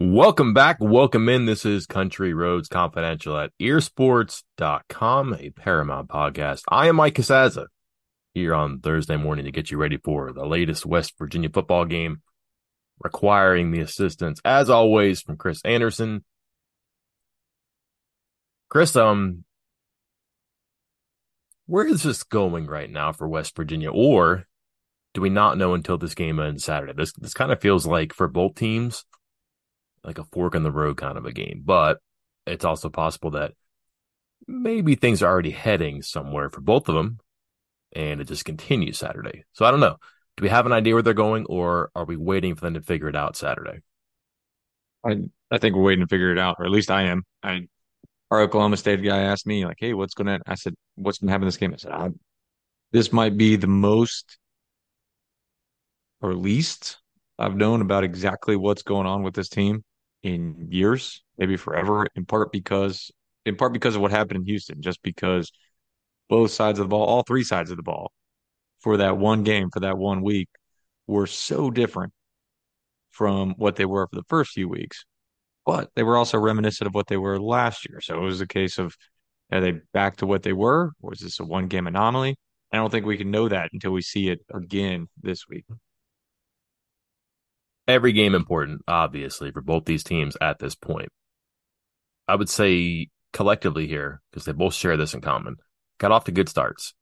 Welcome back. Welcome in. This is Country Roads Confidential at eersports.com, a Paramount podcast. I am Mike Casazza here on Thursday morning to get you ready for the latest West Virginia football game, requiring the assistance, as always, from Chris Anderson. Chris, um, where is this going right now for West Virginia? Or do we not know until this game ends Saturday? This this kind of feels like for both teams – like a fork in the road kind of a game. But it's also possible that maybe things are already heading somewhere for both of them and it just continues Saturday. So I don't know. Do we have an idea where they're going or are we waiting for them to figure it out Saturday? I I think we're waiting to figure it out, or at least I am. I our Oklahoma State guy asked me like, "Hey, what's going to?" I said, "What's to happen in this game?" I said, I, "This might be the most or least I've known about exactly what's going on with this team in years, maybe forever, in part because in part because of what happened in Houston, just because both sides of the ball, all three sides of the ball, for that one game, for that one week, were so different from what they were for the first few weeks. But they were also reminiscent of what they were last year. So it was a case of are they back to what they were, or is this a one game anomaly? I don't think we can know that until we see it again this week every game important, obviously, for both these teams at this point. I would say collectively here, because they both share this in common, got off to good starts.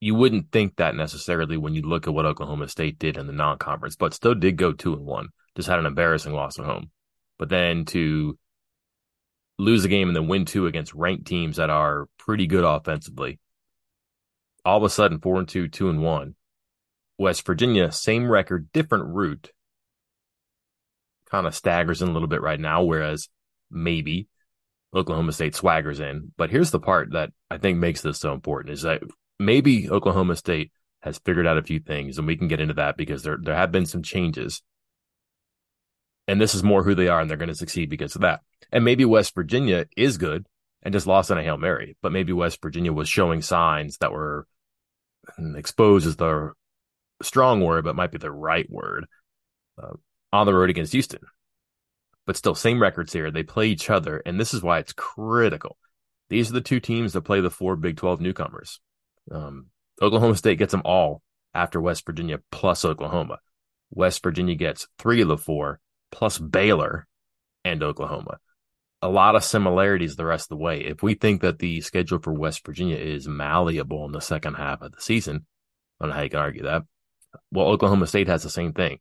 You wouldn't think that necessarily when you look at what Oklahoma State did in the non conference, but still did go two and one, just had an embarrassing loss at home. But then to lose a game and then win two against ranked teams that are pretty good offensively, all of a sudden four and two, two and one. West Virginia, same record, different route, kind of staggers in a little bit right now, whereas maybe Oklahoma State swaggers in. But here's the part that I think makes this so important is that maybe Oklahoma State has figured out a few things, and we can get into that because there there have been some changes. And this is more who they are, and they're going to succeed because of that. And maybe West Virginia is good and just lost on a Hail Mary, but maybe West Virginia was showing signs that were exposed as the strong word, but might be the right word. Uh, on the road against Houston. But still, same records here. They play each other, and this is why it's critical. These are the two teams that play the four Big 12 newcomers. Um, Oklahoma State gets them all after West Virginia plus Oklahoma. West Virginia gets three of the four plus Baylor and Oklahoma. A lot of similarities the rest of the way. If we think that the schedule for West Virginia is malleable in the second half of the season, I don't know how you can argue that. Well, Oklahoma State has the same thing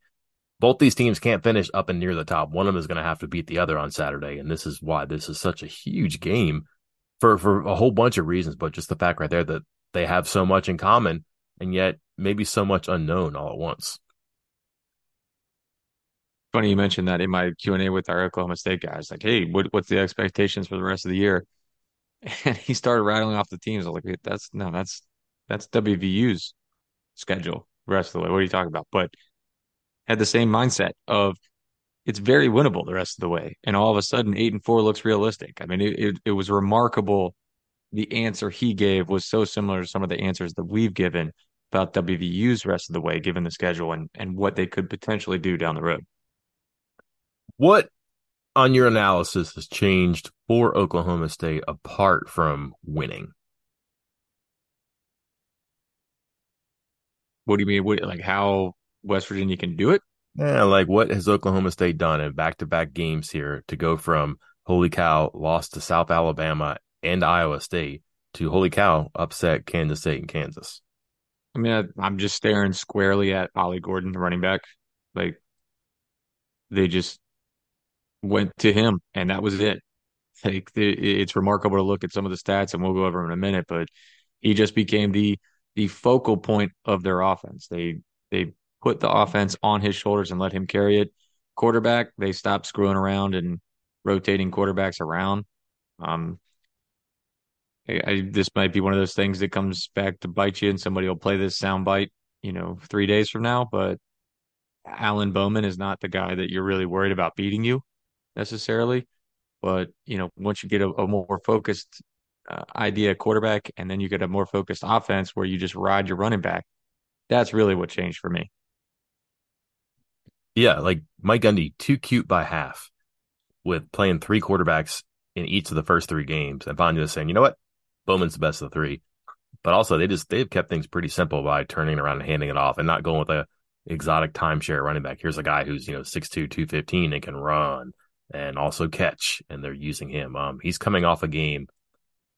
both these teams can't finish up and near the top. One of them is going to have to beat the other on Saturday, and this is why this is such a huge game for for a whole bunch of reasons. But just the fact right there that they have so much in common, and yet maybe so much unknown all at once. Funny you mentioned that in my Q and A with our Oklahoma State guys. Like, hey, what, what's the expectations for the rest of the year? And he started rattling off the teams. I was like, that's no, that's that's WVU's schedule rest of the way. What are you talking about? But had the same mindset of it's very winnable the rest of the way. And all of a sudden, eight and four looks realistic. I mean, it, it, it, was remarkable. The answer he gave was so similar to some of the answers that we've given about WVU's rest of the way, given the schedule and, and what they could potentially do down the road. What on your analysis has changed for Oklahoma State apart from winning? What do you mean? What, like how West Virginia can do it. Yeah, like what has Oklahoma State done in back to back games here to go from holy cow, lost to South Alabama and Iowa State to holy cow, upset Kansas State and Kansas? I mean, I, am just staring squarely at Ollie Gordon, the running back. Like they just went to him, and that was it. Like it's remarkable to look at some of the stats, and we'll go over them in a minute. But he just became the the focal point of their offense. They they put the offense on his shoulders and let him carry it. Quarterback, they stopped screwing around and rotating quarterbacks around. Um, I, I, this might be one of those things that comes back to bite you, and somebody will play this sound bite, you know, three days from now. But Alan Bowman is not the guy that you're really worried about beating you necessarily. But you know, once you get a, a more focused uh, idea quarterback, and then you get a more focused offense where you just ride your running back, that's really what changed for me. Yeah, like Mike Gundy, too cute by half with playing three quarterbacks in each of the first three games, and finally just saying, you know what, Bowman's the best of the three. But also, they just they've kept things pretty simple by turning around and handing it off, and not going with a exotic timeshare running back. Here's a guy who's you know 6'2", 215 and can run and also catch, and they're using him. Um, he's coming off a game,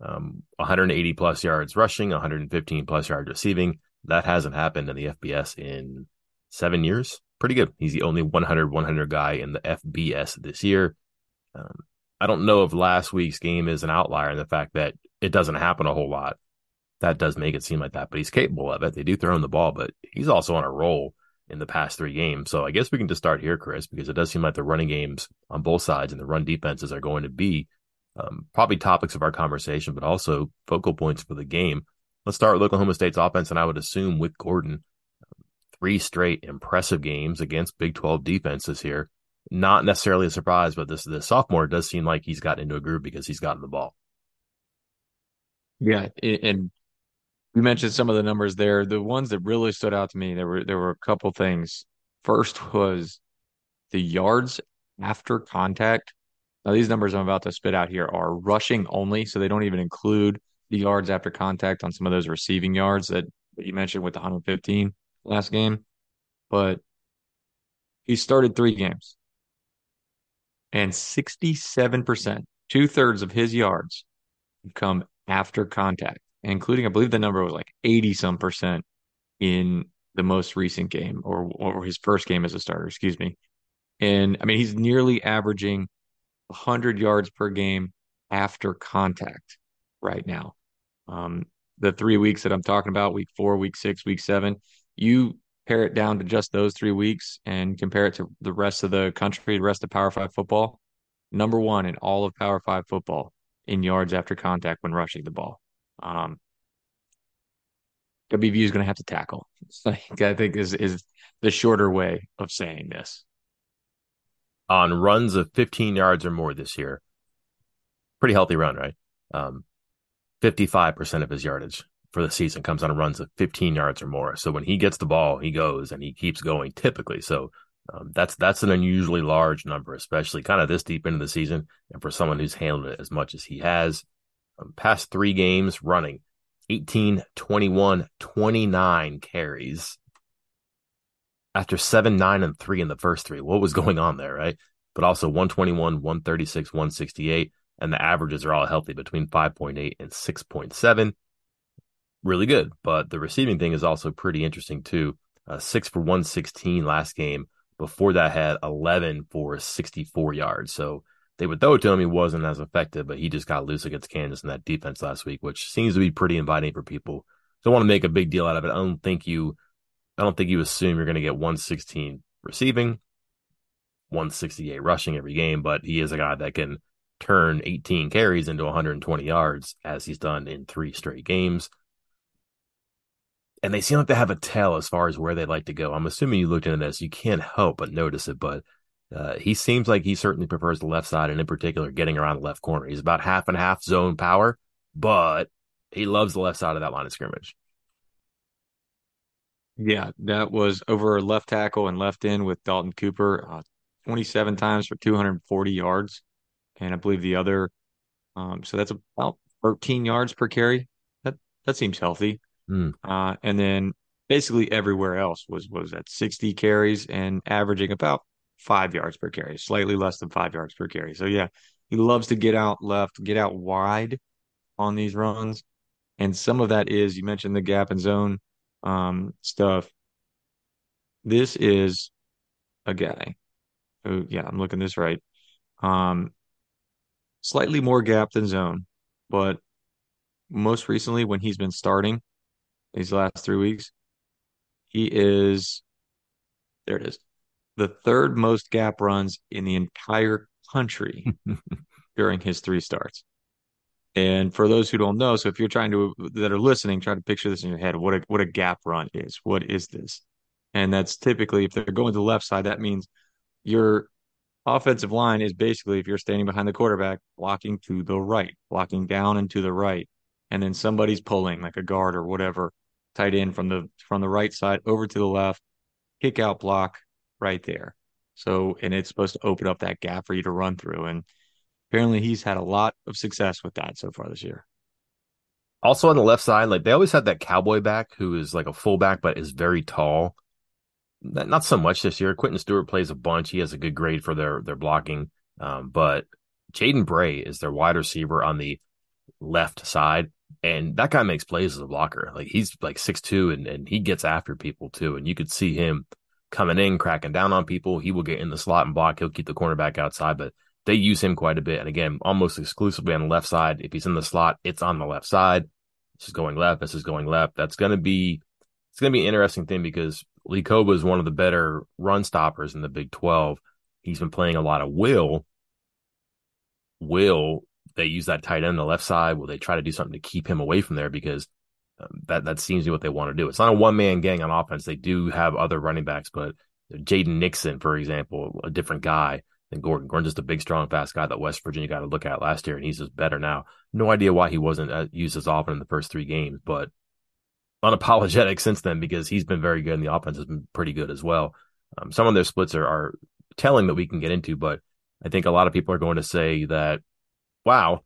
um, 180 plus yards rushing, 115 plus yards receiving. That hasn't happened in the FBS in seven years. Pretty good. He's the only 100 100 guy in the FBS this year. Um, I don't know if last week's game is an outlier in the fact that it doesn't happen a whole lot. That does make it seem like that, but he's capable of it. They do throw him the ball, but he's also on a roll in the past three games. So I guess we can just start here, Chris, because it does seem like the running games on both sides and the run defenses are going to be um, probably topics of our conversation, but also focal points for the game. Let's start with Oklahoma State's offense, and I would assume with Gordon, three straight impressive games against Big 12 defenses here. Not necessarily a surprise, but this this sophomore does seem like he's gotten into a groove because he's gotten the ball. Yeah, and you mentioned some of the numbers there. The ones that really stood out to me, there were there were a couple things. First was the yards after contact. Now these numbers I'm about to spit out here are rushing only, so they don't even include the yards after contact on some of those receiving yards that, that you mentioned with the 115 last game. But he started three games, and 67%, two thirds of his yards come after contact including I believe the number was like 80 some percent in the most recent game or or his first game as a starter, excuse me. And I mean he's nearly averaging 100 yards per game after contact right now. Um, the three weeks that I'm talking about, week four, week six, week seven, you pare it down to just those three weeks and compare it to the rest of the country, the rest of Power Five football. Number one in all of Power Five football in yards after contact when rushing the ball. Um, WVU is going to have to tackle. Like, I think is is the shorter way of saying this. On runs of 15 yards or more this year, pretty healthy run, right? Um, 55% of his yardage for the season comes on runs of 15 yards or more. So when he gets the ball, he goes and he keeps going typically. So um, that's that's an unusually large number, especially kind of this deep into the season, and for someone who's handled it as much as he has. Um, past three games running 18, 21, 29 carries after 7, 9, and 3 in the first three. What was going on there, right? But also 121, 136, 168. And the averages are all healthy between 5.8 and 6.7. Really good. But the receiving thing is also pretty interesting, too. Uh, 6 for 116 last game. Before that, had 11 for 64 yards. So they would throw it to him. He wasn't as effective, but he just got loose against Kansas in that defense last week, which seems to be pretty inviting for people. Don't want to make a big deal out of it. I don't think you, I don't think you assume you're going to get 116 receiving, 168 rushing every game, but he is a guy that can turn 18 carries into 120 yards as he's done in three straight games. And they seem like they have a tell as far as where they'd like to go. I'm assuming you looked into this. You can't help but notice it, but uh, he seems like he certainly prefers the left side, and in particular, getting around the left corner. He's about half and half zone power, but he loves the left side of that line of scrimmage. Yeah, that was over left tackle and left in with Dalton Cooper, uh, 27 times for 240 yards. And I believe the other, um, so that's about 13 yards per carry. That that seems healthy. Mm. Uh, and then basically everywhere else was was at 60 carries and averaging about five yards per carry, slightly less than five yards per carry. So yeah, he loves to get out left, get out wide on these runs. And some of that is you mentioned the gap and zone. um, stuff. This is a guy who, yeah, I'm looking this right. Um, slightly more gap than zone, but most recently when he's been starting these last three weeks, he is there it is. The third most gap runs in the entire country during his three starts. And for those who don't know, so if you're trying to that are listening, try to picture this in your head. What a what a gap run is. What is this? And that's typically if they're going to the left side, that means your offensive line is basically if you're standing behind the quarterback, blocking to the right, blocking down and to the right, and then somebody's pulling like a guard or whatever, tight end from the from the right side over to the left, kick out block right there. So and it's supposed to open up that gap for you to run through. And apparently he's had a lot of success with that so far this year. Also on the left side, like they always had that cowboy back who is like a fullback but is very tall. Not so much this year. Quentin Stewart plays a bunch. He has a good grade for their their blocking. Um, but Jaden Bray is their wide receiver on the left side. And that guy makes plays as a blocker. Like he's like six two and, and he gets after people too. And you could see him coming in, cracking down on people. He will get in the slot and block. He'll keep the cornerback outside, but they use him quite a bit. And again, almost exclusively on the left side. If he's in the slot, it's on the left side. This is going left. This is going left. That's going to be, it's going to be an interesting thing because Lee Kpogba is one of the better run stoppers in the Big 12. He's been playing a lot of will. Will they use that tight end on the left side? Will they try to do something to keep him away from there? Because um, that that seems to be what they want to do. It's not a one man gang on offense. They do have other running backs, but Jaden Nixon, for example, a different guy than Gordon. Gordon's just a big, strong, fast guy that West Virginia got to look at last year, and he's just better now. No idea why he wasn't uh, used as often in the first three games, but unapologetic since then because he's been very good and the offense has been pretty good as well. Um, some of their splits are, are telling that we can get into, but I think a lot of people are going to say that, wow,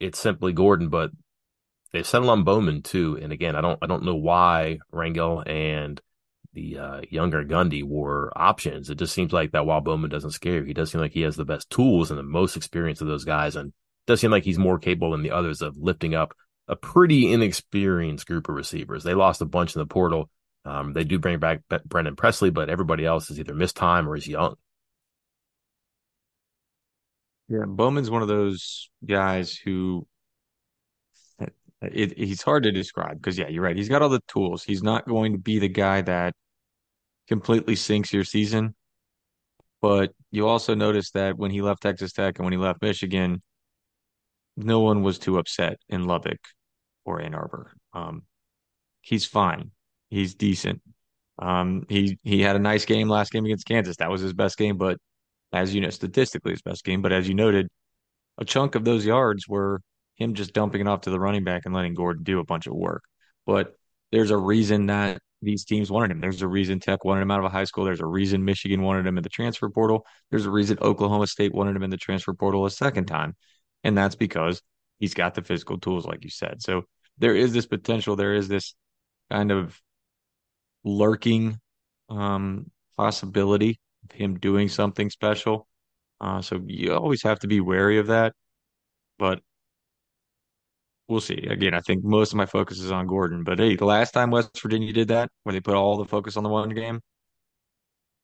it's simply Gordon, but they settled on Bowman too. And again, I don't I don't know why Rangel and the uh, younger Gundy were options. It just seems like that while Bowman doesn't scare you, he does seem like he has the best tools and the most experience of those guys, and does seem like he's more capable than the others of lifting up a pretty inexperienced group of receivers. They lost a bunch in the portal. Um, they do bring back Brennan Presley, but everybody else is either missed time or is young. Yeah, Bowman's one of those guys who it, he's hard to describe because yeah, you're right. He's got all the tools. He's not going to be the guy that completely sinks your season. But you also notice that when he left Texas Tech and when he left Michigan, no one was too upset in Lubbock or Ann Arbor. Um, he's fine. He's decent. Um, he he had a nice game last game against Kansas. That was his best game, but as you know, statistically his best game. But as you noted, a chunk of those yards were him just dumping it off to the running back and letting Gordon do a bunch of work. But there's a reason that these teams wanted him. There's a reason Tech wanted him out of a high school. There's a reason Michigan wanted him in the transfer portal. There's a reason Oklahoma State wanted him in the transfer portal a second time. And that's because he's got the physical tools, like you said. So there is this potential. There is this kind of lurking um, possibility him doing something special. Uh, so you always have to be wary of that. But we'll see. Again, I think most of my focus is on Gordon. But hey, the last time West Virginia did that, where they put all the focus on the one game,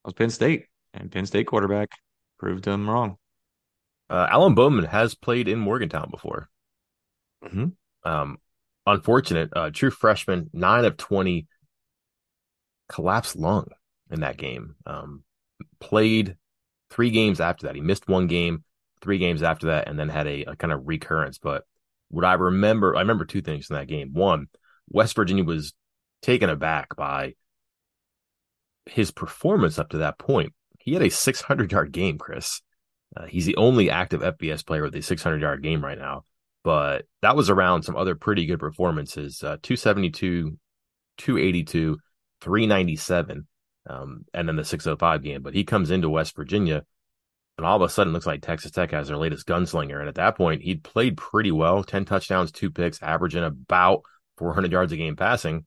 was Penn State, and Penn State quarterback proved them wrong. Uh, Alan Bowman has played in Morgantown before. Mm-hmm. Um, unfortunate, uh, true freshman, nine of twenty, collapsed lung in that game. Um, played three games after that. He missed one game, three games after that, and then had a, a kind of recurrence. But what I remember, I remember two things in that game. One, West Virginia was taken aback by his performance up to that point. He had a 600 yard game, Chris. Uh, he's the only active FBS player with a 600 yard game right now, but that was around some other pretty good performances uh, 272, 282, 397, um, and then the 605 game. But he comes into West Virginia and all of a sudden looks like Texas Tech has their latest gunslinger. And at that point, he'd played pretty well 10 touchdowns, two picks, averaging about 400 yards a game passing.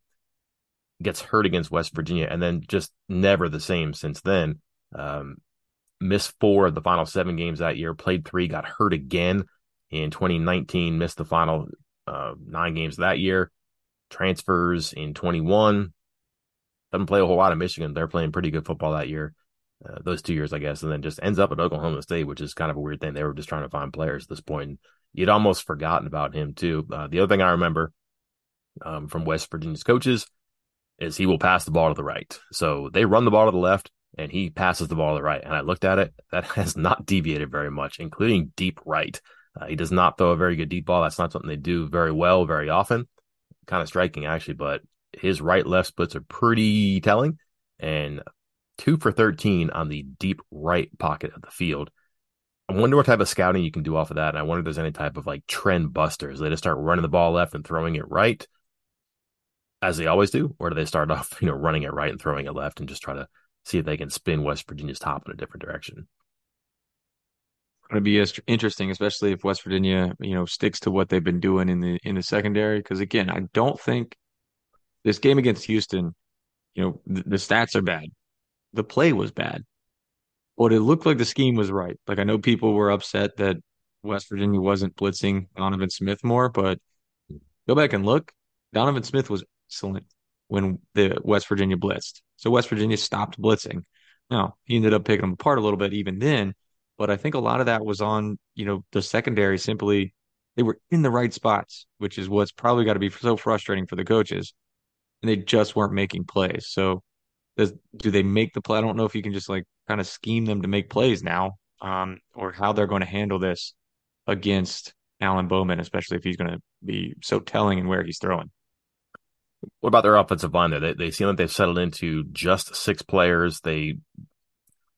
Gets hurt against West Virginia and then just never the same since then. Um, missed four of the final seven games that year, played three, got hurt again in 2019, missed the final uh, nine games that year. Transfers in 21, doesn't play a whole lot of Michigan. They're playing pretty good football that year, uh, those two years, I guess, and then just ends up at Oklahoma State, which is kind of a weird thing. They were just trying to find players at this point. You'd almost forgotten about him too. Uh, the other thing I remember um, from West Virginia's coaches is he will pass the ball to the right. So they run the ball to the left and he passes the ball to the right. And I looked at it, that has not deviated very much, including deep right. Uh, he does not throw a very good deep ball. That's not something they do very well, very often. Kind of striking, actually, but his right left splits are pretty telling. And two for 13 on the deep right pocket of the field. I wonder what type of scouting you can do off of that. And I wonder if there's any type of like trend busters. They just start running the ball left and throwing it right, as they always do, or do they start off, you know, running it right and throwing it left and just try to see if they can spin West Virginia's top in a different direction? To be interesting, especially if West Virginia, you know, sticks to what they've been doing in the in the secondary. Because again, I don't think this game against Houston, you know, the, the stats are bad, the play was bad, but it looked like the scheme was right. Like I know people were upset that West Virginia wasn't blitzing Donovan Smith more, but go back and look. Donovan Smith was excellent when the West Virginia blitzed. So West Virginia stopped blitzing. Now he ended up picking them apart a little bit even then, but I think a lot of that was on, you know, the secondary simply they were in the right spots, which is what's probably got to be so frustrating for the coaches. And they just weren't making plays. So does do they make the play? I don't know if you can just like kind of scheme them to make plays now, um, or how they're going to handle this against Alan Bowman, especially if he's going to be so telling in where he's throwing. What about their offensive line there? They, they seem like they've settled into just six players. They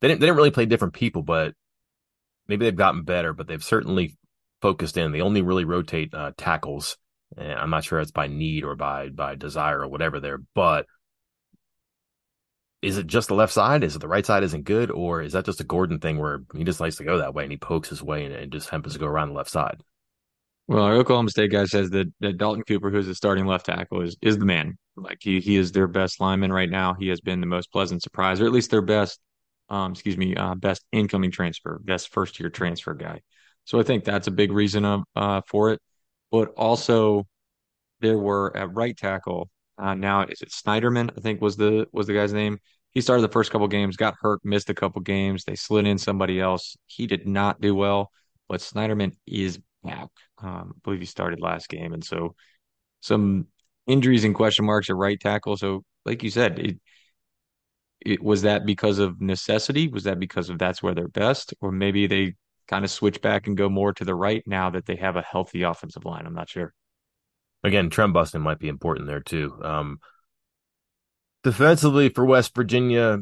they didn't they didn't really play different people, but maybe they've gotten better, but they've certainly focused in. They only really rotate uh, tackles. And I'm not sure it's by need or by by desire or whatever there, but is it just the left side? Is it the right side isn't good, or is that just a Gordon thing where he just likes to go that way and he pokes his way and, and just happens to go around the left side? Well, our Oklahoma State guy says that, that Dalton Cooper, who's the starting left tackle, is is the man. Like he he is their best lineman right now. He has been the most pleasant surprise, or at least their best um, excuse me, uh, best incoming transfer, best first year transfer guy. So I think that's a big reason of, uh, for it. But also, there were at right tackle. Uh, now is it Snyderman? I think was the was the guy's name. He started the first couple games, got hurt, missed a couple games. They slid in somebody else. He did not do well, but Snyderman is back. Um, I believe he started last game, and so some injuries and question marks at right tackle. So, like you said, it, it, was that because of necessity? Was that because of that's where they're best, or maybe they kind of switch back and go more to the right now that they have a healthy offensive line? I'm not sure. Again, Trent Buston might be important there too. Um, defensively for West Virginia,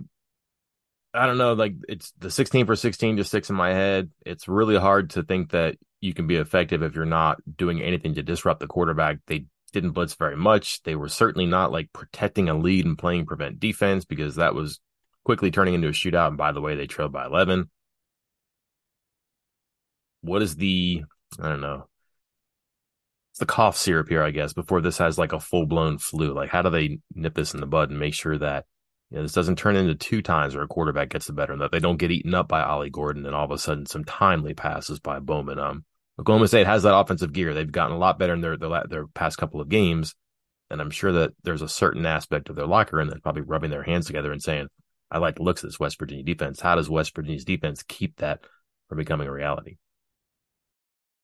I don't know. Like it's the 16 for 16 just sticks in my head. It's really hard to think that you can be effective if you're not doing anything to disrupt the quarterback. They didn't blitz very much. They were certainly not like protecting a lead and playing prevent defense because that was quickly turning into a shootout. And by the way, they trailed by 11. What is the, I don't know, it's the cough syrup here, I guess, before this has like a full blown flu. Like, how do they nip this in the bud and make sure that you know, this doesn't turn into two times where a quarterback gets the better and that they don't get eaten up by Ollie Gordon and all of a sudden some timely passes by Bowman. Um, Oklahoma State has that offensive gear. They've gotten a lot better in their, their their past couple of games, and I'm sure that there's a certain aspect of their locker room that's probably rubbing their hands together and saying, "I like the looks of this West Virginia defense. How does West Virginia's defense keep that from becoming a reality?"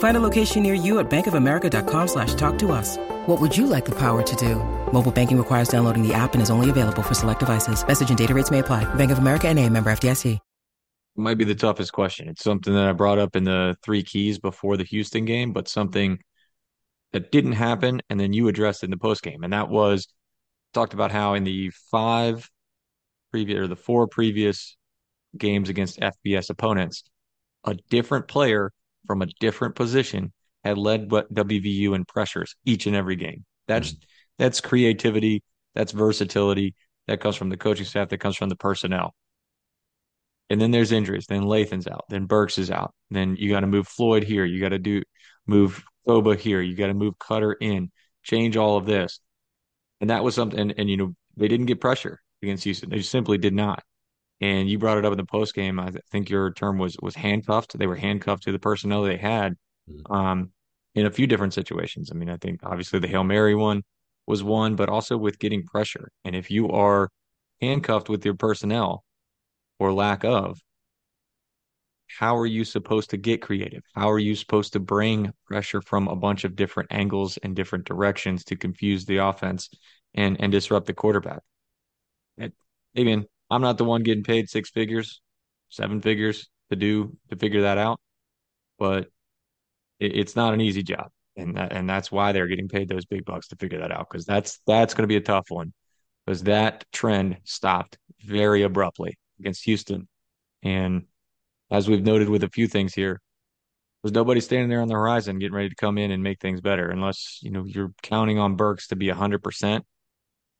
Find a location near you at bankofamerica.com slash talk to us. What would you like the power to do? Mobile banking requires downloading the app and is only available for select devices. Message and data rates may apply. Bank of America and a member FDIC. Might be the toughest question. It's something that I brought up in the three keys before the Houston game, but something that didn't happen, and then you addressed it in the post game, and that was talked about how in the five previous or the four previous games against FBS opponents, a different player from a different position had led what WVU in pressures each and every game. That's mm-hmm. that's creativity, that's versatility, that comes from the coaching staff, that comes from the personnel. And then there's injuries. Then Lathan's out. Then Burks is out. Then you got to move Floyd here. You got to do move Koba here. You got to move Cutter in. Change all of this. And that was something. And, and, you know they didn't get pressure against Houston. They simply did not. And you brought it up in the post game. I think your term was was handcuffed. They were handcuffed to the personnel they had mm-hmm. um, in a few different situations. I mean, I think obviously the hail mary one was one, but also with getting pressure. And if you are handcuffed with your personnel, or lack of, how are you supposed to get creative? How are you supposed to bring pressure from a bunch of different angles and different directions to confuse the offense and and disrupt the quarterback? It, again, I'm not the one getting paid six figures, seven figures to do to figure that out, but it, it's not an easy job, and that, and that's why they're getting paid those big bucks to figure that out because that's that's going to be a tough one because that trend stopped very abruptly against Houston. And as we've noted with a few things here, there's nobody standing there on the horizon getting ready to come in and make things better unless, you know, you're counting on Burks to be 100%.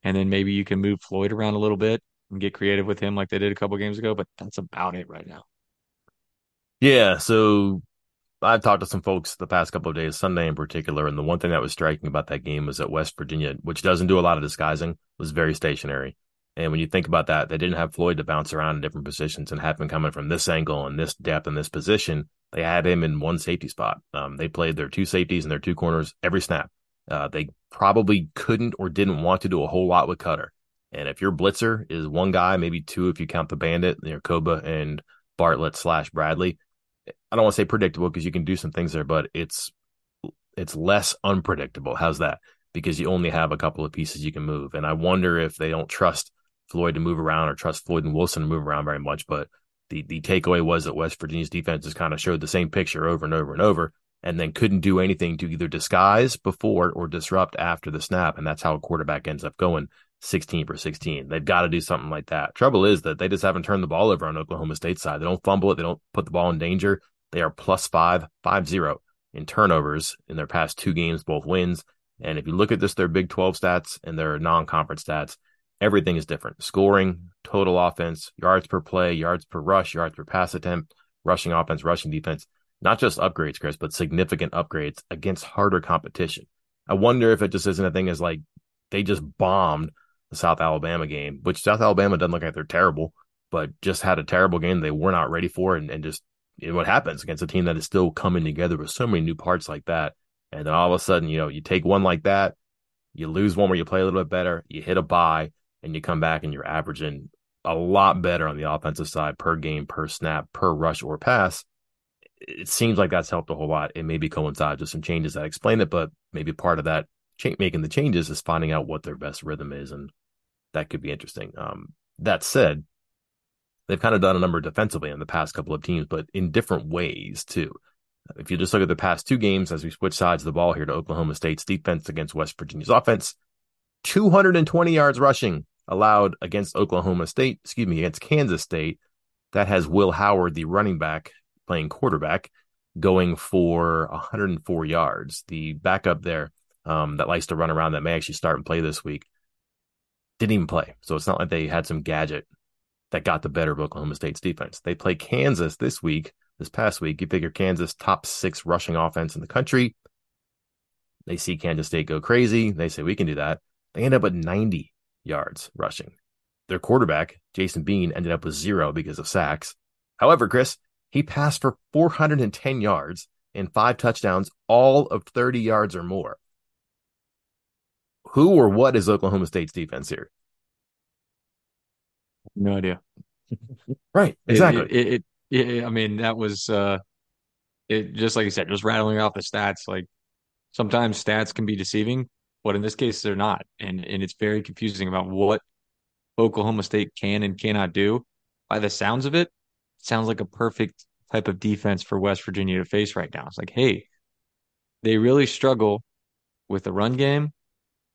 And then maybe you can move Floyd around a little bit and get creative with him like they did a couple games ago. But that's about it right now. Yeah. So I've talked to some folks the past couple of days, Sunday in particular, and the one thing that was striking about that game was that West Virginia, which doesn't do a lot of disguising, was very stationary. And when you think about that, they didn't have Floyd to bounce around in different positions and have him coming from this angle and this depth and this position. They had him in one safety spot. Um, they played their two safeties and their two corners every snap. Uh, they probably couldn't or didn't want to do a whole lot with Cutter. And if your blitzer is one guy, maybe two if you count the bandit, you know, Koba and Bartlett slash Bradley. I don't want to say predictable because you can do some things there, but it's it's less unpredictable. How's that? Because you only have a couple of pieces you can move. And I wonder if they don't trust Floyd to move around or trust Floyd and Wilson to move around very much. But the the takeaway was that West Virginia's defense just kind of showed the same picture over and over and over, and then couldn't do anything to either disguise before or disrupt after the snap. And that's how a quarterback ends up going 16 for 16. They've got to do something like that. Trouble is that they just haven't turned the ball over on Oklahoma State side. They don't fumble it. They don't put the ball in danger. They are plus five, five zero in turnovers in their past two games, both wins. And if you look at just their Big 12 stats and their non conference stats, everything is different. Scoring, total offense, yards per play, yards per rush, yards per pass attempt, rushing offense, rushing defense. Not just upgrades, Chris, but significant upgrades against harder competition. I wonder if it just isn't a thing as like they just bombed the South Alabama game, which South Alabama doesn't look like they're terrible, but just had a terrible game they were not ready for. And, and just you know, what happens against a team that is still coming together with so many new parts like that. And then all of a sudden, you know, you take one like that, you lose one where you play a little bit better, you hit a bye, and you come back and you're averaging a lot better on the offensive side per game, per snap, per rush or pass. It seems like that's helped a whole lot. It maybe coincides with some changes that explain it, but maybe part of that making the changes is finding out what their best rhythm is, and that could be interesting. Um, that said, they've kind of done a number defensively in the past couple of teams, but in different ways too. If you just look at the past two games as we switch sides of the ball here to Oklahoma State's defense against West Virginia's offense, 220 yards rushing allowed against Oklahoma State, excuse me, against Kansas State. That has Will Howard, the running back, playing quarterback, going for 104 yards. The backup there um, that likes to run around that may actually start and play this week didn't even play. So it's not like they had some gadget that got the better of Oklahoma State's defense. They play Kansas this week, this past week. You figure Kansas top six rushing offense in the country. They see Kansas State go crazy. They say, we can do that. They end up at 90 yards rushing. Their quarterback, Jason Bean, ended up with zero because of sacks. However, Chris, he passed for 410 yards and five touchdowns, all of 30 yards or more. Who or what is Oklahoma State's defense here? No idea. right. Exactly. It, it, it, I mean, that was uh, it. Just like you said, just rattling off the stats. Like sometimes stats can be deceiving, but in this case, they're not, and and it's very confusing about what Oklahoma State can and cannot do. By the sounds of it, it sounds like a perfect type of defense for West Virginia to face right now. It's like, hey, they really struggle with the run game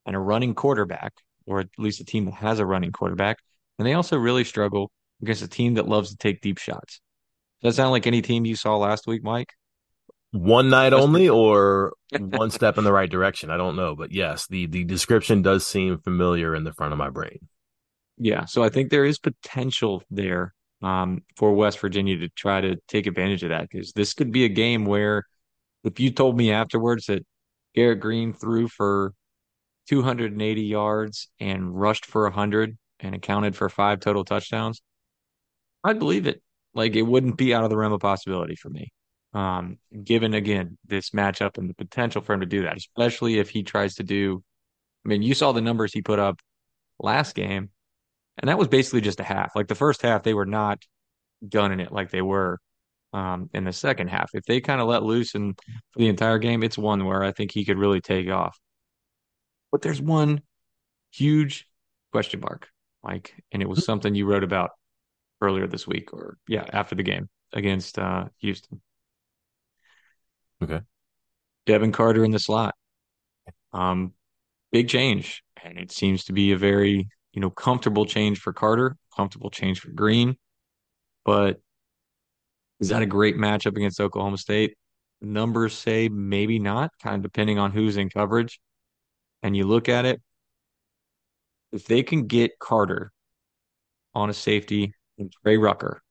and a running quarterback, or at least a team that has a running quarterback. And they also really struggle against a team that loves to take deep shots. Does that sound like any team you saw last week, Mike? One night only, or one step in the right direction? I don't know, but yes, the the description does seem familiar in the front of my brain. Yeah, so I think there is potential there um, for West Virginia to try to take advantage of that because this could be a game where if you told me afterwards that Garrett Greene threw for 280 yards and rushed for 100 and accounted for five total touchdowns, I'd believe it. Like it wouldn't be out of the realm of possibility for me. Um, given again this matchup and the potential for him to do that, especially if he tries to do. I mean, you saw the numbers he put up last game, and that was basically just a half. Like the first half, they were not gunning it like they were um, in the second half. If they kind of let loose and for the entire game, it's one where I think he could really take off. But there's one huge question mark, Mike, and it was mm-hmm. something you wrote about earlier this week, or yeah, after the game against uh, Houston. Okay. Devin Carter in the slot. Um, big change, and it seems to be a very you know comfortable change for Carter, comfortable change for Greene, But is that a great matchup against Oklahoma State? Numbers say maybe not, kind of depending on who's in coverage. And you look at it, if they can get Carter on a safety and Trey Rucker,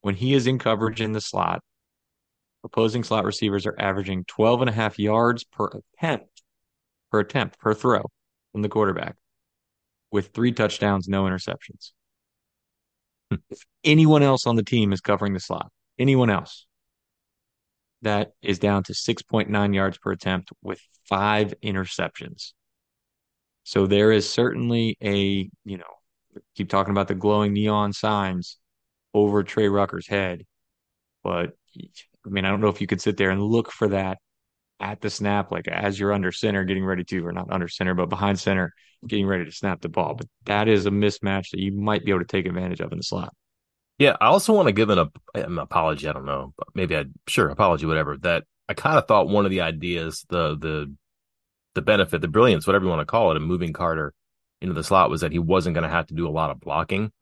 when he is in coverage in the slot, opposing slot receivers are averaging 12 and a half yards per attempt, per attempt, per throw from the quarterback with three touchdowns, no interceptions. If anyone else on the team is covering the slot, anyone else, that is down to 6.9 yards per attempt with five interceptions. So there is certainly a, you know, keep talking about the glowing neon signs over Trey Rucker's head. But I mean, I don't know if you could sit there and look for that at the snap, like as you're under center, getting ready to, or not under center, but behind center, getting ready to snap the ball. But that is a mismatch that you might be able to take advantage of in the slot. Yeah, I also want to give an, an apology. I don't know, maybe I sure apology, whatever. That I kind of thought one of the ideas, the the the benefit, the brilliance, whatever you want to call it, of moving Carter into the slot was that he wasn't going to have to do a lot of blocking.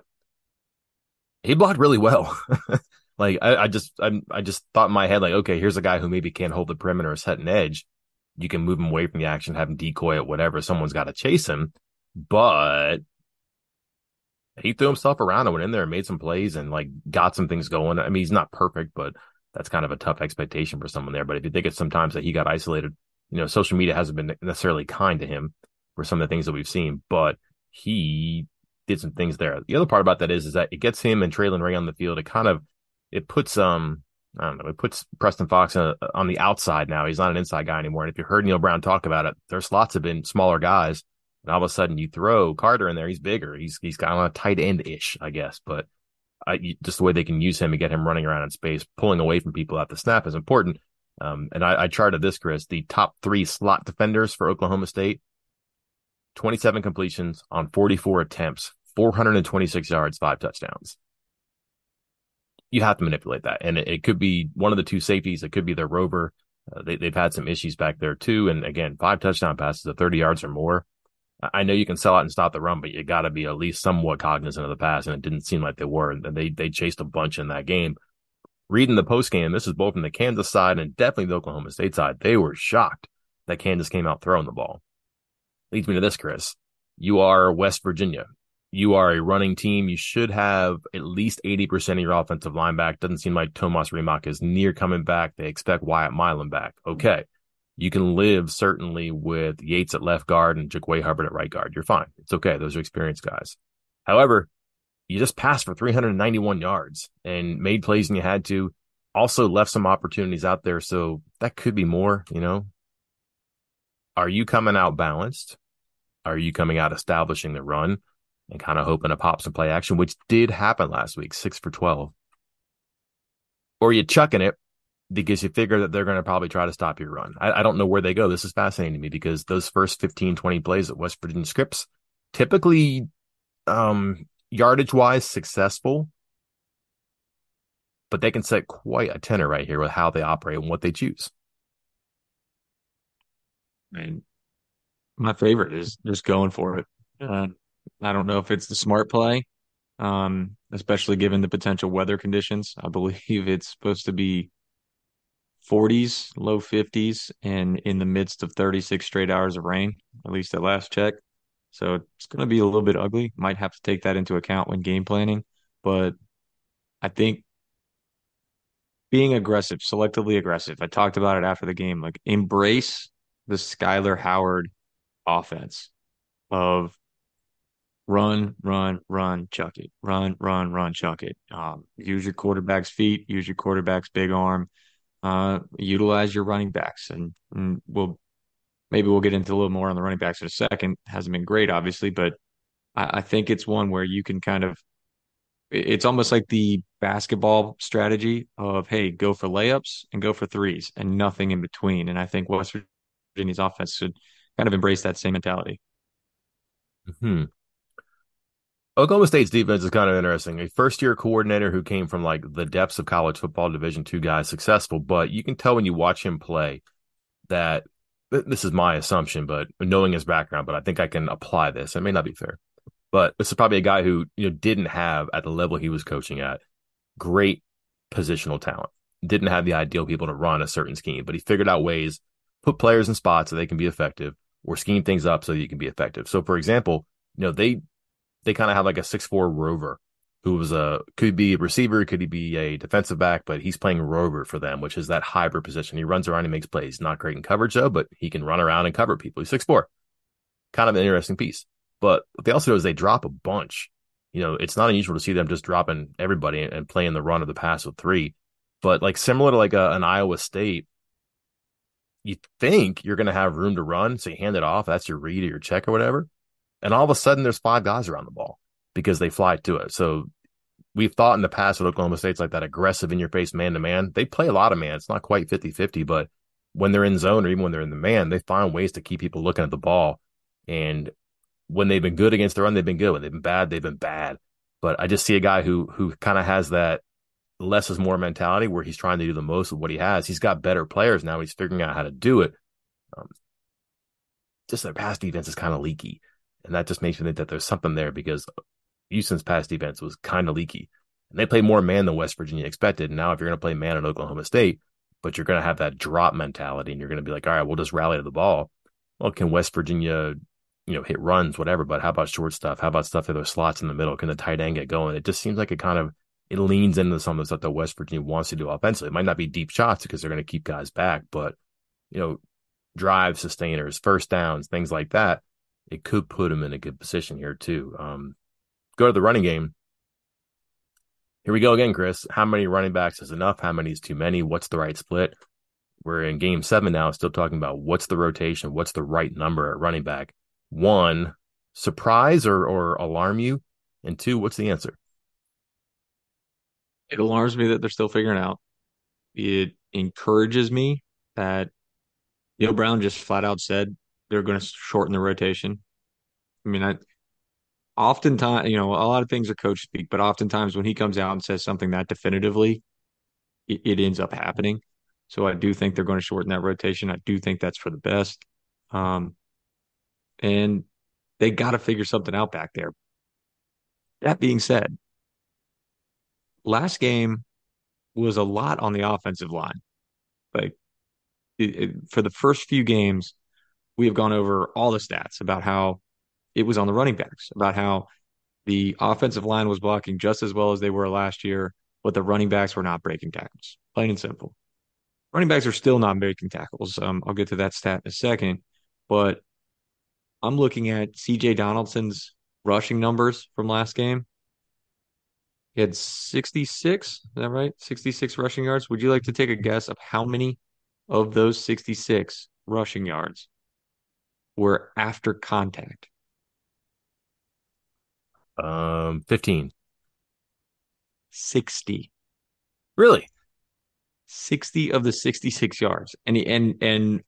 He blocked really well. like I, I just I, I just thought in my head like, okay, here's a guy who maybe can't hold the perimeter or set an edge. You can move him away from the action, have him decoy it, whatever. Someone's got to chase him, but he threw himself around and went in there and made some plays and like got some things going. I mean, he's not perfect, but that's kind of a tough expectation for someone there. But if you think it's sometimes that he got isolated, you know, social media hasn't been necessarily kind to him for some of the things that we've seen, but he did some things there. The other part about that is, is that it gets him and Traylon Ray on the field. It kind of, it puts, um, I don't know, it puts Preston Fox uh, on the outside now. He's not an inside guy anymore. And if you heard Neal Brown talk about it, their slots have been smaller guys and all of a sudden you throw Carter in there, he's bigger. He's he's kind of a tight end ish, I guess. But I, just the way they can use him and get him running around in space, pulling away from people at the snap is important. Um, and I, I charted this, Chris, the top three slot defenders for Oklahoma State 27 completions on 44 attempts, 426 yards, five touchdowns. You have to manipulate that. And it, it could be one of the two safeties, it could be their rover. Uh, they, they've had some issues back there too. And again, five touchdown passes of 30 yards or more. I know you can sell out and stop the run, but you got to be at least somewhat cognizant of the pass, and it didn't seem like they were. And they they chased a bunch in that game. Reading the post game, this is both from the Kansas side and definitely the Oklahoma State side. They were shocked that Kansas came out throwing the ball. Leads me to this, Chris. You are West Virginia. You are a running team. You should have at least 80% of your offensive line back. Doesn't seem like Tomas Rimac is near coming back. They expect Wyatt Milum back. Okay. You can live certainly with Yates at left guard and Jaquay Hubbard at right guard. You're fine. It's okay. Those are experienced guys. However, you just passed for 391 yards and made plays and you had to. Also left some opportunities out there. So that could be more, you know. Are you coming out balanced? Are you coming out establishing the run and kind of hoping to pop some play action, which did happen last week, six for 12? Or you chucking it because you figure that they're going to probably try to stop your run. I, I, don't know where they go. This is fascinating to me because those first 15, 20 plays at West Virginia Scripps, typically um, yardage wise successful, but they can set quite a tenor right here with how they operate and what they choose. I mean, my favorite is just going for it. Uh, I don't know if it's the smart play, um, especially given the potential weather conditions. I believe it's supposed to be 40s, low 50s, and in the midst of 36 straight hours of rain, at least at last check. So it's going to be a little bit ugly. Might have to take that into account when game planning. But I think being aggressive, selectively aggressive, I talked about it after the game, like embrace the Skyler Howard offense of run, run, run, chuck it, run, run, run, chuck it. Um, use your quarterback's feet, use your quarterback's big arm, uh, utilize your running backs, and, and we'll maybe we'll get into a little more on the running backs in a second. Hasn't been great, obviously, but I, I think it's one where you can kind of. It's almost like the basketball strategy of hey, go for layups and go for threes and nothing in between. And I think West Virginia's offense should kind of embrace that same mentality. Hmm. Oklahoma State's defense is kind of interesting. A first year coordinator who came from like the depths of college football division two guys successful, but you can tell when you watch him play that this is my assumption, but knowing his background, but I think I can apply this. It may not be fair, but this is probably a guy who, you know, didn't have at the level he was coaching at great positional talent, didn't have the ideal people to run a certain scheme, but he figured out ways, put players in spots so they can be effective or scheme things up so that you can be effective. So for example, you know, they they kind of have like a six four rover who was a could be a receiver, could he be a defensive back, but he's playing rover for them, which is that hybrid position. He runs around, he makes plays. Not great in coverage though, but he can run around and cover people. He's six four, kind of an interesting piece. But what they also do is they drop a bunch. You know, it's not unusual to see them just dropping everybody and playing the run of the pass with three. But like similar to like a, an Iowa State, you think you're going to have room to run, so you hand it off. That's your read or your check or whatever and all of a sudden there's five guys around the ball because they fly to it. So we've thought in the past with Oklahoma State's like that aggressive in your face man to man. They play a lot of man. It's not quite 50 50, but when they're in zone or even when they're in the man, they find ways to keep people looking at the ball. And when they've been good against the run, they've been good. When they've been bad, they've been bad. But I just see a guy who who kind of has that less is more mentality where he's trying to do the most of what he has. He's got better players now. He's figuring out how to do it. Um, just their pass defense is kind of leaky. And that just makes me think that there's something there because Houston's past defense was kind of leaky. And they play more man than West Virginia expected. Now, if you're going to play man at Oklahoma State, but you're going to have that drop mentality and you're going to be like, all right, we'll just rally to the ball. Well, can West Virginia, you know, hit runs, whatever, but how about short stuff? How about stuff that there's slots in the middle? Can the tight end get going? It just seems like it kind of it leans into some of the stuff that West Virginia wants to do offensively. It might not be deep shots because they're going to keep guys back, but you know, drive sustainers, first downs, things like that it could put him in a good position here too. Um, go to the running game. Here we go again, Chris. How many running backs is enough? How many is too many? What's the right split? We're in game seven now, still talking about what's the rotation, what's the right number at running back. One, surprise or or alarm you, and two, what's the answer? It alarms me that they're still figuring out. It encourages me that Neal Brown just flat out said they're going to shorten the rotation. I mean, I oftentimes, you know, a lot of things are coach speak, but oftentimes when he comes out and says something that definitively, it, it ends up happening. So I do think they're going to shorten that rotation. I do think that's for the best. Um, and they got to figure something out back there. That being said, last game was a lot on the offensive line. Like it, it, for the first few games, we have gone over all the stats about how it was on the running backs, about how the offensive line was blocking just as well as they were last year, but the running backs were not breaking tackles. Plain and simple. Running backs are still not breaking tackles. Um, I'll get to that stat in a second, but I'm looking at CJ Donaldson's rushing numbers from last game. He had 66, is that right? 66 rushing yards. Would you like to take a guess of how many of those 66 rushing yards were after contact? Um, 15. 60. Really? 60 of the 66 yards. And and and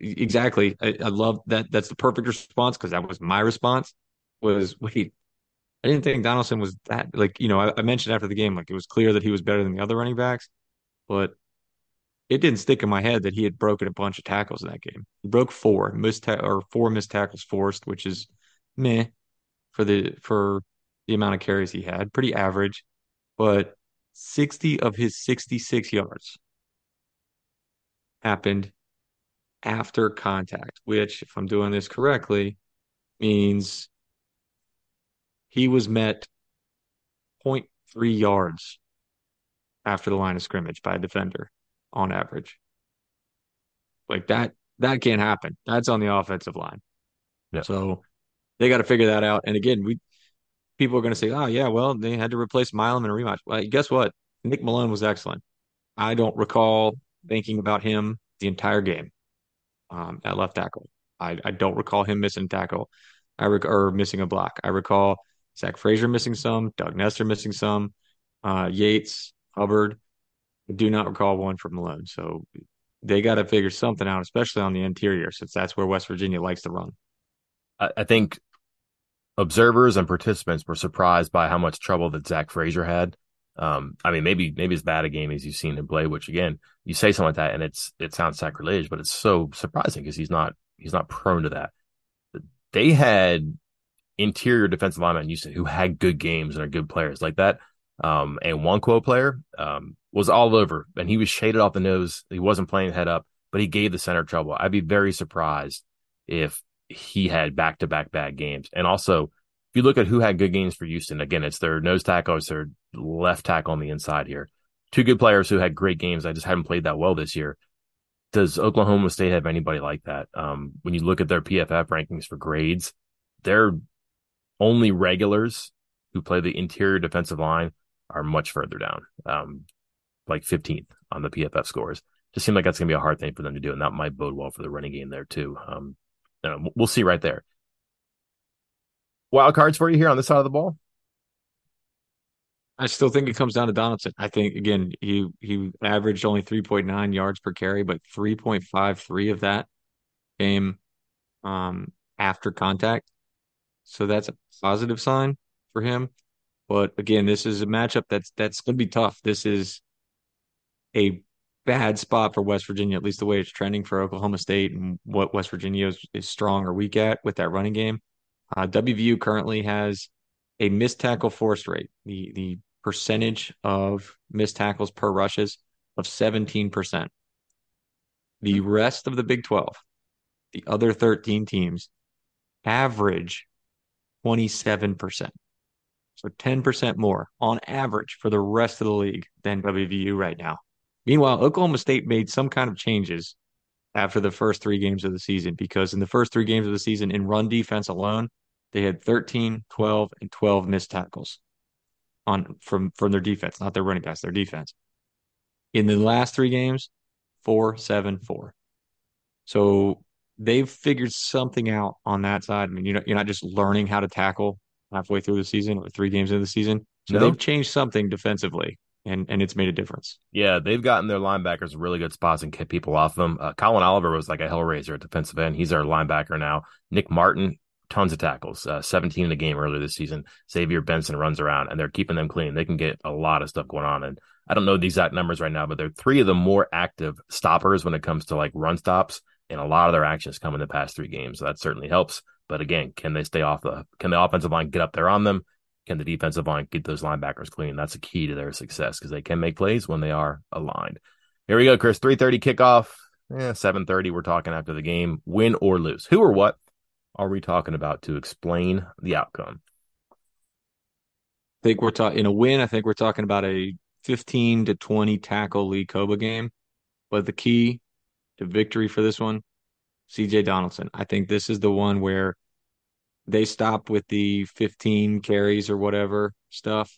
exactly. I, I love that. That's the perfect response because that was my response. Was wait, I didn't think Donaldson was that like, you know, I, I mentioned after the game, like it was clear that he was better than the other running backs, but it didn't stick in my head that he had broken a bunch of tackles in that game. He broke four missed ta- or four missed tackles forced, which is meh for the for the amount of carries he had, pretty average. But 60 of his 66 yards happened after contact, which, if I'm doing this correctly, means he was met 0.3 yards after the line of scrimmage by a defender on average. Like that, that can't happen. That's on the offensive line. Yeah. So they got to figure that out. And again, we people are going to say, "Oh yeah, well they had to replace Milum in a rematch." Well, guess what? Nick Malone was excellent. I don't recall thinking about him the entire game um, at left tackle. I, I don't recall him missing tackle. I rec- or missing a block. I recall Zach Frazier missing some, Doug Nester missing some, uh, Yates, Hubbard. Do not recall one from Malone. So they got to figure something out, especially on the interior, since that's where West Virginia likes to run. I, I think observers and participants were surprised by how much trouble that Zach Frazier had. Um, I mean, maybe maybe as bad a game as you've seen him play. Which again, you say something like that, and it's it sounds sacrilege, but it's so surprising because he's not he's not prone to that. They had interior defensive linemen you said who had good games and are good players like that. Um, and one quote player um, was all over, and he was shaded off the nose. He wasn't playing head up, but he gave the center trouble. I'd be very surprised if he had back to back bad games. And also, if you look at who had good games for Houston, again, it's their nose tackle, it's their left tackle on the inside here. Two good players who had great games. I just haven't played that well this year. Does Oklahoma State have anybody like that? Um, when you look at their PFF rankings for grades, they're only regulars who play the interior defensive line are much further down, um, like 15th on the PFF scores. Just seems like that's going to be a hard thing for them to do, and that might bode well for the running game there too. Um, we'll see right there. Wild cards for you here on this side of the ball. I still think it comes down to Donaldson. I think again he he averaged only 3.9 yards per carry, but 3.53 of that came um, after contact. So that's a positive sign for him. But again, this is a matchup that's that's going to be tough. This is a bad spot for West Virginia, at least the way it's trending for Oklahoma State and what West Virginia is, is strong or weak at with that running game. Uh, WVU currently has a missed tackle force rate, the the percentage of missed tackles per rushes of 17%. The rest of the Big 12, the other 13 teams, average 27%. So 10% more on average for the rest of the league than WVU right now. Meanwhile, Oklahoma State made some kind of changes after the first three games of the season because in the first three games of the season, in run defense alone, they had 13, 12, and 12 missed tackles on from from their defense, not their running backs, their defense. In the last three games, four, seven, four. So they've figured something out on that side. I mean, you're not, you're not just learning how to tackle halfway through the season or three games into the season. So no. they've changed something defensively and and it's made a difference. Yeah, they've gotten their linebackers really good spots and kept people off them. Uh, Collin Oliver was like a hellraiser at defensive end. He's our linebacker now. Nick Martin, tons of tackles, uh, 17 in the game earlier this season. Xavier Benson runs around and they're keeping them clean. They can get a lot of stuff going on. And I don't know the exact numbers right now, but they're three of the more active stoppers when it comes to like run stops. And a lot of their actions come in the past three games. So that certainly helps. But again, can they stay off the, can the offensive line get up there on them? Can the defensive line get those linebackers clean? That's a key to their success because they can make plays when they are aligned. Here we go, Chris. 3:30 kickoff. Yeah, 7:30. We're talking after the game, win or lose. Who or what are we talking about to explain the outcome? I think we're talking in a win. I think we're talking about a 15 to 20 tackle Lee Kpogba game. But the key to victory for this one, CJ Donaldson. I think this is the one where they stop with the 15 carries or whatever stuff,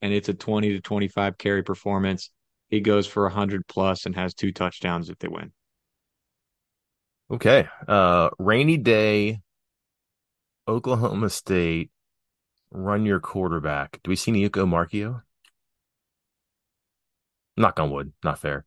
and it's a 20 to 25 carry performance. He goes for 100 plus and has two touchdowns if they win. Okay. Uh, rainy day, Oklahoma State, run your quarterback. Do we see Nico Marchiol? Knock on wood, not fair.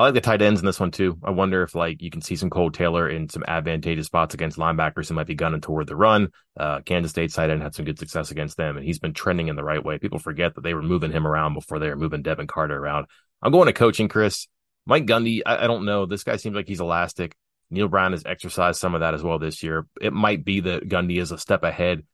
I like the tight ends in this one too. I wonder if like you can see some Kole Taylor in some advantageous spots against linebackers who might be gunning toward the run. Uh, Kansas State tight end had some good success against them, and he's been trending in the right way. People forget that they were moving him around before they were moving Devin Carter around. I'm going to coaching, Chris. Mike Gundy, I, I don't know. This guy seems like he's elastic. Neal Brown has exercised some of that as well this year. It might be that Gundy is a step ahead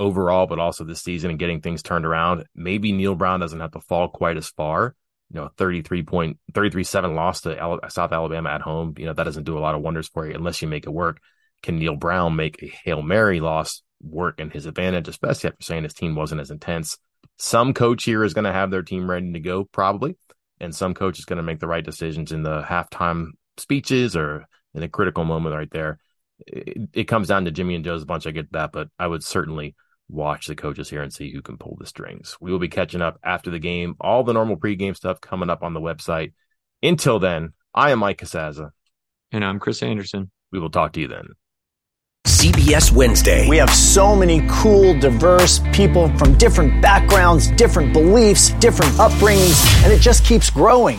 overall, but also this season and getting things turned around. Maybe Neal Brown doesn't have to fall quite as far. You know, 33 point, 33 7 loss to South Alabama at home. You know, that doesn't do a lot of wonders for you unless you make it work. Can Neal Brown make a Hail Mary loss work in his advantage, especially after saying his team wasn't as intense? Some coach here is going to have their team ready to go, probably. And some coach is going to make the right decisions in the halftime speeches or in a critical moment right there. It, it comes down to Jimmy and Joe's bunch. I get that, but I would certainly watch the coaches here and see who can pull the strings. We will be catching up after the game. All the normal pregame stuff coming up on the website. Until then, I am Mike Casazza. And I'm Chris Anderson. We will talk to you then. CBS Wednesday. We have so many cool, diverse people from different backgrounds, different beliefs, different upbringings, and it just keeps growing.